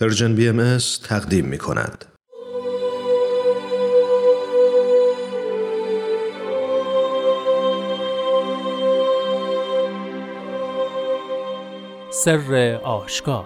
پرژن بی ام تقدیم می کند. سر آشکار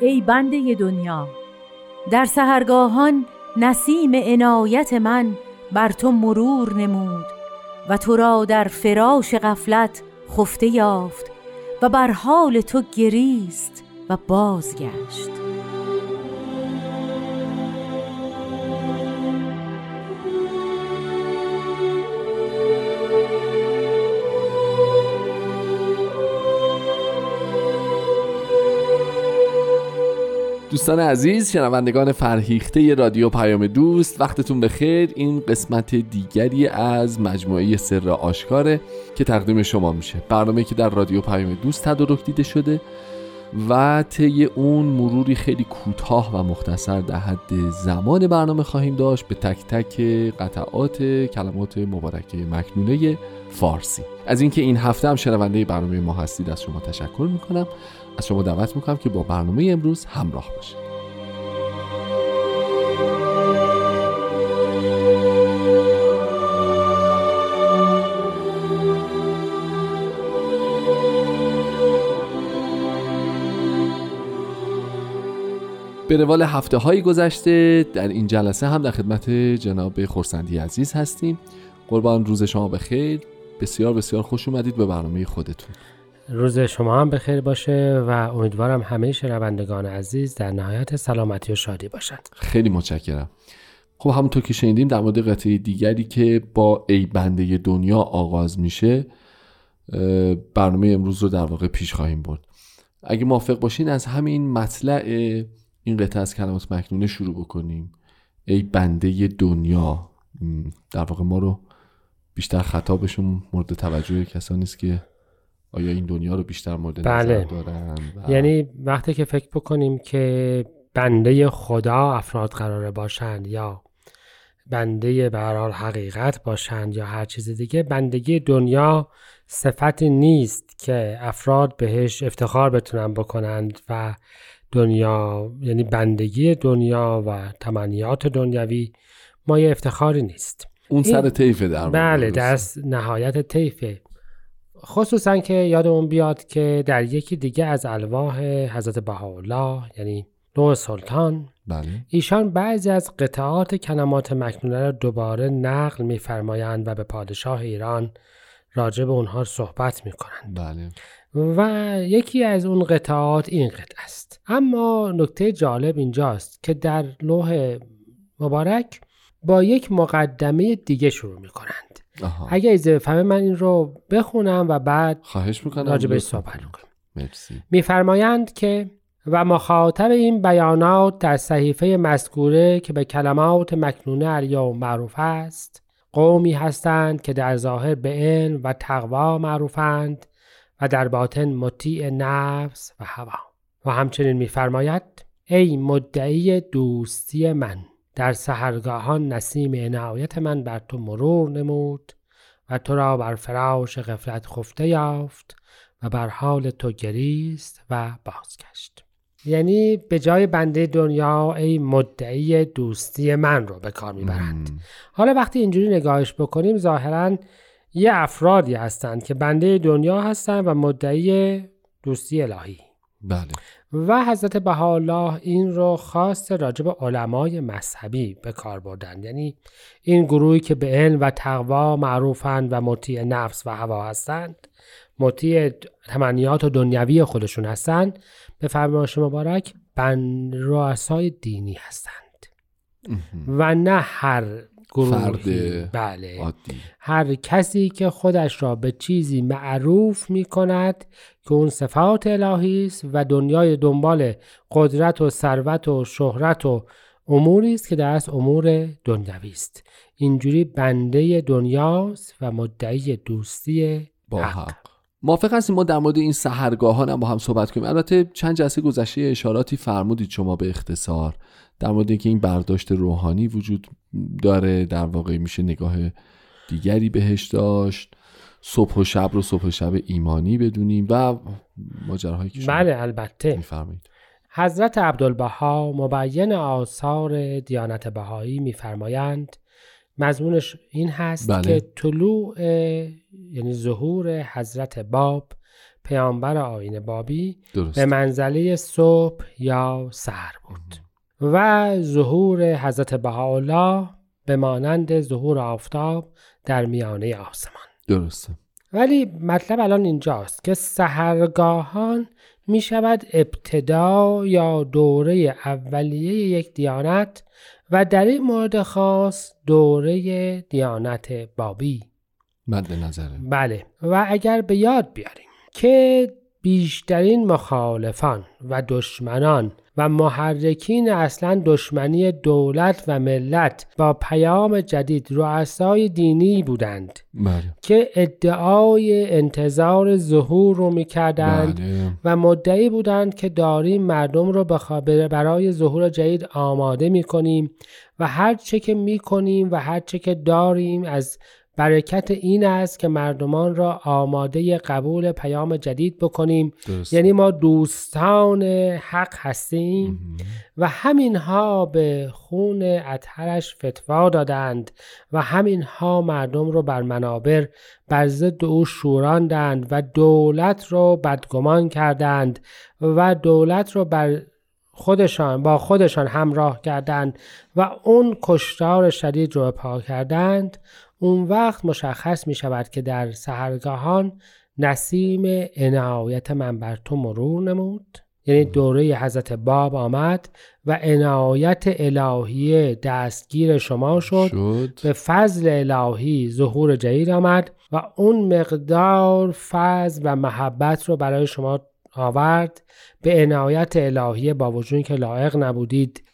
ای بنده دنیا در سهرگاهان نسیم عنایت من بر تو مرور نمود و تو را در فراش غفلت خفته یافت و بر حال تو گریست و بازگشت. دوستان عزیز شنوندگان فرهیخته رادیو پیام دوست وقتتون بخیر. این قسمت دیگری از مجموعه سر آشکاره که تقدیم شما میشه. برنامه که در رادیو پیام دوست تدارک دیده شده. و طی اون مروری خیلی کوتاه و مختصر در حد زمان برنامه خواهیم داشت به تک تک قطعات کلمات مبارکه مکنونه فارسی. از اینکه این هفته هم شنونده برنامه ما هستید از شما تشکر می‌کنم. از شما دعوت می‌کنم که با برنامه امروز همراه باشید. به روال هفته های گذشته در این جلسه هم در خدمت جناب خورسندی عزیز هستیم. قربان روز شما بخیر بسیار بسیار خوش اومدید به برنامه خودتون. روز شما هم بخیر باشه و امیدوارم همه شنوندگان عزیز در نهایت سلامتی و شادی باشند. خیلی متشکرم. خب همونطور که شنیدیم در مورد قطعه دیگری که با ای بنده دنیا آغاز میشه برنامه امروز رو در واقع پیش خواهیم برد. اگه موافق باشین از همین مطلع این قطعه از کلمات مکنونه شروع بکنیم. ای بنده دنیا. در واقع ما رو بیشتر خطابشون مورد توجه کسانی است که آیا این دنیا رو بیشتر مورد بله. نظر دارن یعنی وقتی که فکر بکنیم که بنده خدا افراد قراره باشند یا بنده به حال حقیقت باشند یا هر چیز دیگه بندگی دنیا صفتی نیست که افراد بهش افتخار بتونن بکنند و دنیا یعنی بندگی دنیا و تمنیات دنیوی مایه افتخاری نیست. اون سر طیفه در بله در نهایت طیفه. خصوصا که یادمون بیاد که در یکی دیگه از الواح حضرت بهاءالله یعنی نوع سلطان بله. ایشان بعضی از قطعات کلمات مکنونه را دوباره نقل میفرمایند و به پادشاه ایران راجع به اونها صحبت می‌کنند. بله. و یکی از اون قطعات این قطعه است. اما نکته جالب اینجاست که در لوح مبارک با یک مقدمه دیگه شروع می‌کنند. آها. اگه اجازه بفهمه من این رو بخونم و بعد خواهش می‌کنم. راجع به. صحبت مرسی. میفرمایند که و مخاطب این بیانات در صحیفه مذکوره که به کلمات مکنونه الیوم معروف است قومی هستند که در ظاهر به علم و تقوا معروفند و در باطن مطیع نفس و هوا. و همچنین میفرماید ای مدعی دوستی من در سهرگاهان نسیم عنایت من بر تو مرور نمود و تو را بر فراش غفلت خفته یافت و بر حال تو گریست و بازگشت. یعنی به جای بنده دنیا ای مدعی دوستی من رو به کار می‌برند. مم. حالا وقتی اینجوری نگاهش بکنیم ظاهرا یه افرادی هستند که بنده دنیا هستند و مدعی دوستی الهی. بله. و حضرت بهاءالله این رو خاص راجب علمای مذهبی به کار بردن یعنی این گروهی که به علم و تقوا معروفند و مطیع نفس و هوا هستند مطیع تمنیات و دنیوی خودشون هستند به فرمایش مبارک بن رؤسای دینی هستند. و نه هر گروهی. بله. عادی. هر کسی که خودش را به چیزی معروف می کند که اون صفات الهی است و دنیای دنبال قدرت و ثروت و شهرت و اموری است که در از امور دنیوی است. اینجوری بنده دنیاست و مدعی دوستی با حق. حق. موافق هستیم ما در مورد این سهرگاهان هم با هم صحبت کنیم. البته چند جلسه گذشته اشاراتی فرمودید شما به اختصار در مورد اینکه این برداشت روحانی وجود داره در واقع میشه نگاه دیگری بهش داشت صبح و شب رو صبح و شب ایمانی بدونیم و ماجراهایی که بله البته. میفرمایید. حضرت عبدالبها مبین آثار دیانت بهایی میفرمایند مضمونش این هست بله. که طلوع یعنی ظهور حضرت باب پیامبر آین بابی درست. به منزله صبح یا سحر بود. و ظهور حضرت بهاءالله به مانند ظهور آفتاب در میانه آسمان. درسته. ولی مطلب الان اینجاست که سهرگاهان می شود ابتدا یا دوره اولیه یک دیانت و در این مورد خاص دوره دیانت بابی. مد نظره بله. و اگر به یاد بیاریم که بیشترین مخالفان و دشمنان و محرکین اصلا دشمنی دولت و ملت با پیام جدید رؤسای دینی بودند بله. که ادعای انتظار ظهور رو می‌کردند بله. و مدعی بودند که داریم مردم رو برای ظهور جدید آماده می‌کنیم و هر چه که می‌کنیم و هر چه که داریم از برکت این است که مردمان را آماده قبول پیام جدید بکنیم. یعنی ما دوستان حق هستیم و همینها به خون اطهرش فتوا دادند و همینها مردم رو بر منابر بر ضد او شوراندند و دولت رو بدگمان کردند و دولت رو بر خودشان با خودشان همراه کردند و اون کشتار شدید رو پا کردند. اون وقت مشخص می شود که در سهرگاهان نسیم عنایت من بر تو مرور نمود. یعنی دوره حضرت باب آمد و عنایت الهی دستگیر شما شد. شد. به فضل الهی ظهور جدید آمد و اون مقدار فضل و محبت رو برای شما آورد. به عنایت الهی با وجود که لایق نبودید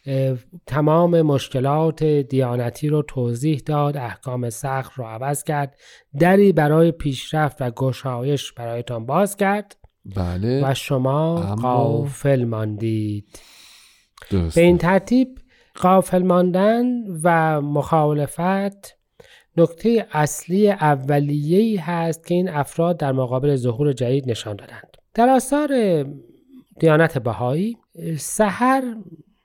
تمام مشکلات دیانتی رو توضیح داد احکام سخت رو عوض کرد دری برای پیشرفت و گشایش برایتان باز کرد. بله. و شما اما- غافل ماندید. به این ترتیب غافل ماندن و مخالفت نکته اصلی اولیه‌ای هست که این افراد در مقابل ظهور جدید نشان دادند. در آثار دیانت بهایی سحر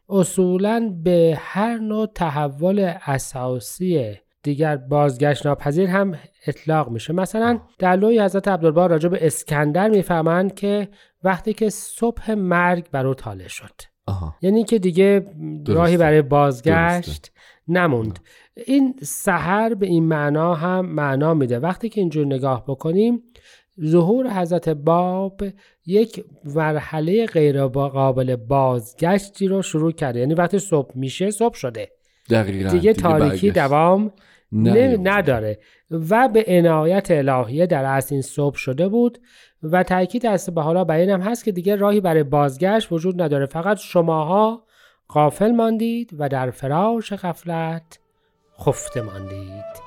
اصولا به هر نوع تحول اساسی دیگر بازگشت ناپذیر هم اطلاق میشه. مثلا در لوی حضرت عبدالبها راجع به اسکندر می‌فهمند که وقتی که صبح مرگ بر او طالع شد. آها. یعنی که دیگه راهی برای بازگشت درسته. نموند. این سحر به این معنا هم معنا میده. وقتی که اینجور نگاه بکنیم ظهور حضرت باب یک مرحله غیر قابل بازگشتی رو شروع کرده. یعنی وقتی صبح میشه صبح شده. دقیقا. دیگه تاریکی. دوام نه،. نداره. و به عنایت الهیه در اصل این صبح شده بود و تاکید از به حالا بر این هم هست که دیگه راهی برای بازگشت وجود نداره. فقط شماها غافل ماندید و در فراش غفلت خفته ماندید.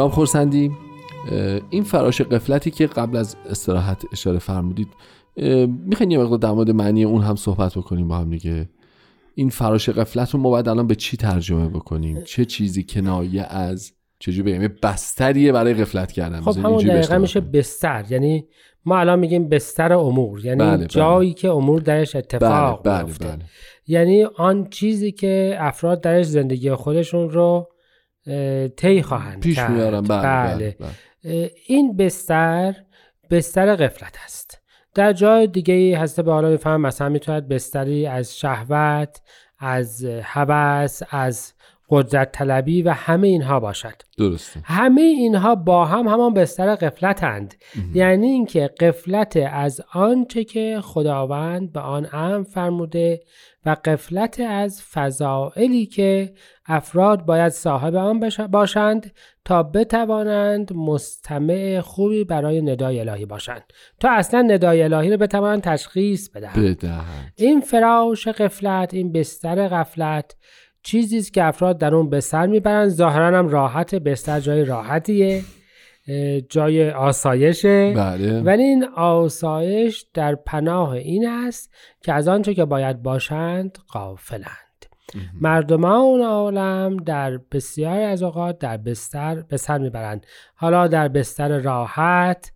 جام خورسندی. این فراش قفلتی که قبل از استراحت اشاره فرمودید می‌خواین یه مقدار در مورد معنی اون هم صحبت بکنیم با هم دیگه. این فراش قفلت رو ما باید الان به چی ترجمه بکنیم؟ چه چیزی کنایه از چجوری بگیم یه بستریه برای قفلت کردن؟ خب همون دقیقا بهش میشه. بستر. یعنی ما الان میگیم بستر امور. یعنی بله، بله. جایی که امور درش اتفاق بله بله بله. یعنی آن چیزی که افراد درش زندگی خودشون رو طی خواهند پیش کرد. میارم بله بله. بله, بله. این بستر بستر قفلت است در جای دیگه ای هسته به حالا میفهم مثلا می‌توند بستری از شهوت از هوس از قدرت طلبی و همه اینها باشد درسته همه اینها با هم همان بستر قفلتند یعنی اینکه قفلت از آنچه که خداوند به آن امر فرموده و قفلت از فضائلی که افراد باید صاحب آن باشند تا بتوانند مستمع خوبی برای ندای الهی باشند. تا اصلا ندای الهی رو بتوانند تشخیص بدهند. بدهند. این فراش قفلت این بستر قفلت چیزی است که افراد در اون به سر می‌برند. ظاهرا هم راحت بستر جای راحتیه. جای آسایشه. بله. ولی این آسایش در پناه این است که از آنچه که باید باشند غافلند. مردمان عالم در بسیاری از اوقات در بستر به سر می‌برند. حالا در بستر راحت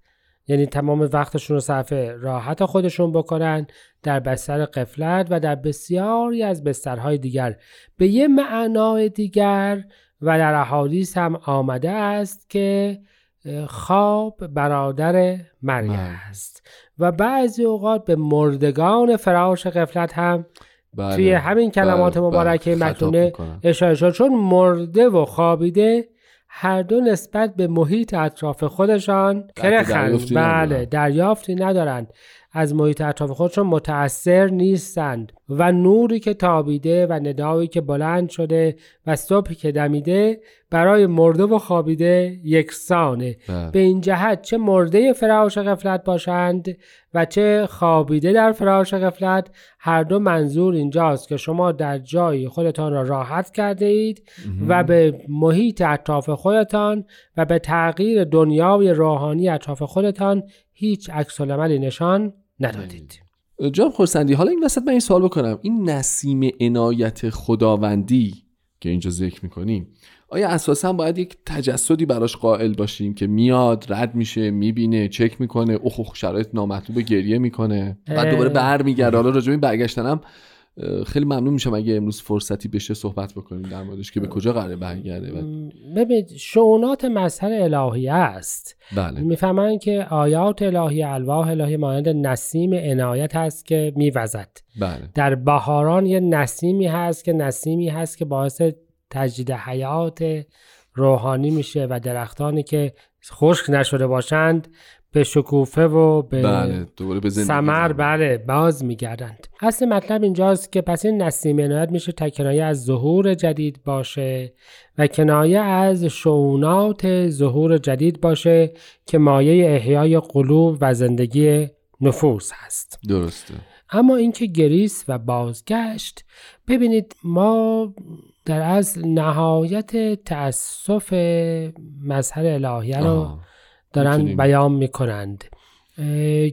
یعنی تمام وقتشون رو صرف راحت خودشون بکنن در بستر قفلت و در بسیاری از بسترهای دیگر. به یه معنای دیگر و در احادیث هم آمده است که خواب برادر مرگ مرگ. است و بعضی اوقات به مردگان فراش قفلت هم بله. توی همین کلمات بله، مبارکه بله. مکنونه. اشاره شد چون مرده و خوابیده هر دو نسبت به محیط اطراف خودشان کرخند بله. دریافتی ندارند از محیط اطراف خودشون متأثر نیستند و نوری که تابیده و ندایی که بلند شده و صبحی که دمیده برای مرده و خوابیده یکسانه بله. به این جهت چه مرده فراش غفلت باشند و چه خوابیده در فراش غفلت هر دو منظور اینجاست که شما در جای خودتان را راحت کرده اید و به محیط اطراف خودتان و به تغییر دنیای روحانی اطراف خودتان هیچ عکس نشان ندادید. جان خورسندی حالا این وسط من این سوال بکنم. این نسیم عنایت خداوندی که اینجا ذکر می‌کنیم آیا اساسا باید یک تجسدی براش قائل باشیم که میاد رد میشه می‌بینه چک می‌کنه؟ اوه شرایط نامطلوب گریه می‌کنه. بعد. دوباره برمیگرده. حالا راجع به این برگشتنم خیلی ممنون میشم اگه امروز فرصتی بشه صحبت بکنیم در موردش که به کجا قراره برگرده و... ببینید شعونات مظهر الهیه است. بله. می‌فهمند که آیات الهی الواح الهی مانند نسیم عنایت هست که میوزد. بله. در بهاران یه نسیمی هست که نسیمی هست که باعث تجدید حیات روحانی میشه و درختانی که خشک نشده باشند به شکوفه و به بله دوباره به زندگی سمر. بله باز میگردند اصل مطلب اینجاست که پس این نسیم عنایت میشه تا کنایه از ظهور جدید باشه و کنایه از شعونات ظهور جدید باشه که مایه احیای قلوب و زندگی نفوس هست درسته اما اینکه گریس و بازگشت ببینید ما در از نهایت تأسف مظهر الهیه رو آها. دارن. بیان می‌کنند.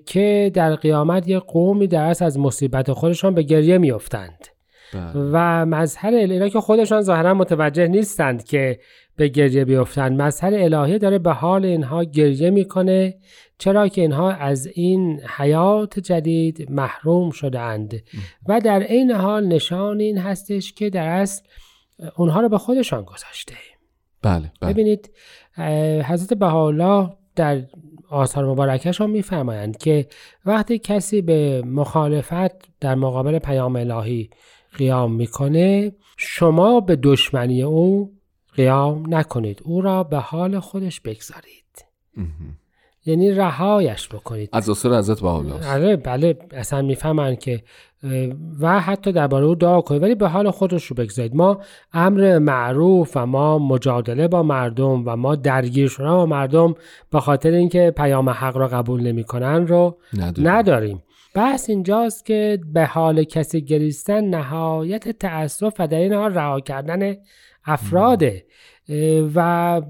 که در قیامت یه قومی در از مصیبت خودشان به گریه میافتند. بله. و مظهر الهی که خودشان ظاهرا متوجه نیستند که به گریه بیفتند مظهر الهی داره به حال اینها گریه می‌کنه چرا که اینها از این حیات جدید محروم شدند و در عین حال نشان این هستش که در اصل اونها رو به خودشان گذاشته. بله بله. ببینید حضرت بهاءالله در آثار مبارکش هم میفرمایند که وقتی کسی به مخالفت در مقابل پیام الهی قیام می‌کنه شما به دشمنی او قیام نکنید او را به حال خودش بگذارید. یعنی رهایش بکنید از آثار حضرت بهاءالله است. آره بله اصلا می‌فهمن که و حتی درباره او دعا کنید. ولی به حال خودش رو بگذارید. ما امر معروف و ما مجادله با مردم و ما درگیر شدن با مردم به خاطر اینکه پیام حق را قبول نمی‌کنن رو نداریم. نداریم. بحث اینجاست که به حال کسی گریستن نهایت تأسف و در این حال رها کردن افراده. و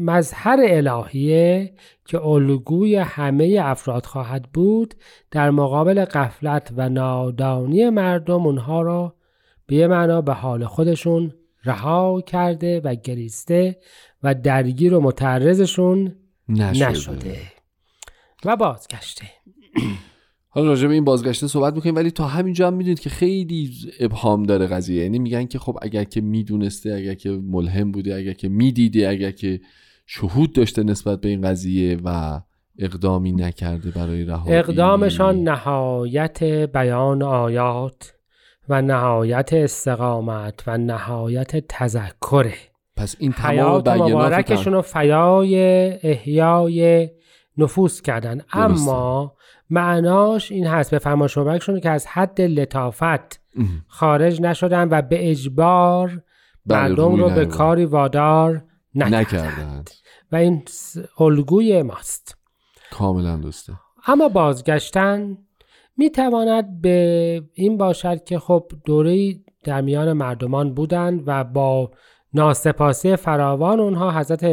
مظهر الهیه که الگوی همه افراد خواهد بود در مقابل قفلت و نادانی مردم اونها را به یه معنا به حال خودشون رها کرده و گریسته و درگیر و متعرضشون نشده. نشده. و بازگشته. حالا راجع به این بازگشته صحبت می‌کنیم ولی تا همینجا هم می‌دونید که خیلی ابهام داره قضیه. یعنی میگن که خب اگر که می‌دونسته اگر که ملهم بوده اگر که می‌دیده اگر که شهود داشته نسبت به این قضیه و اقدامی نکرده برای رهایی. اقدامشان نهایت بیان آیات و نهایت استقامت و نهایت تذکره. پس این تمام حیات مبارکشون رو فیای احیای نفوس کردن. اما معناش این هست به فرمایش مبارکشون که از حد لطافت خارج نشدن و به اجبار بله، مردم رو به. کاری وادار نکردند و این الگوی ماست. کاملا درسته. اما بازگشتن می تواند به این باشد که خب دوره در میان مردمان بودند و با ناسپاسی فراوان اونها حضرت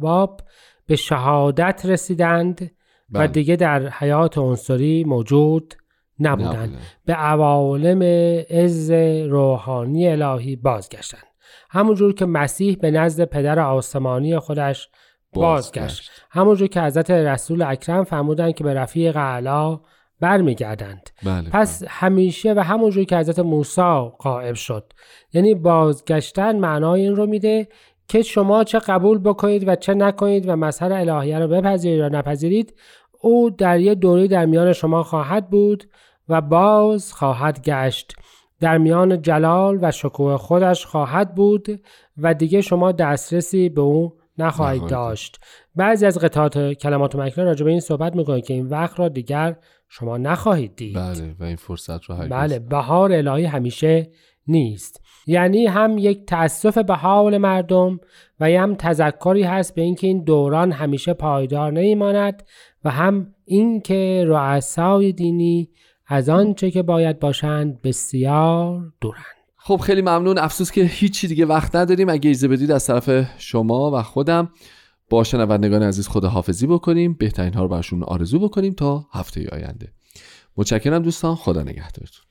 باب به شهادت رسیدند و بله. دیگه در حیات عنصری موجود نبودند. نبودن. به عوالم عز روحانی الهی بازگشتند. همونجور که مسیح به نزد پدر آسمانی خودش بازگشت. همونجور که حضرت رسول اکرم فرمودند که به رفیق اعلا برمیگردند. بله پس همیشه و همونجور که حضرت موسی قائب شد. یعنی بازگشتن معنای این رو میده که شما چه قبول بکنید و چه نکنید و مظهر الهیه رو بپذیرید یا نپذیرید او در یه دوری در میان شما خواهد بود و باز خواهد گشت. در میان جلال و شکوه خودش خواهد بود و دیگه شما دسترسی به او نخواهید داشت. بعضی از قطعات کلمات مکنه راجع به این صحبت می‌کنه که این وقت را دیگر شما نخواهید دید. بله و این فرصت رو هرگز بله بهار الهی همیشه نیست. یعنی هم یک تأسف به حال مردم و هم تذکری هست به اینکه این دوران همیشه پایدار نمیماند و هم اینکه رؤسای دینی از آنچه که باید باشند بسیار دورند. خب خیلی ممنون. افسوس که هیچی دیگه وقت نداریم. اگه اجازه بدید از طرف شما و خودم با شنوندگان عزیز خداحافظی بکنیم. بهترین ها رو برشون آرزو بکنیم تا هفته آینده. متشکرم دوستان. خدا نگهدارتون.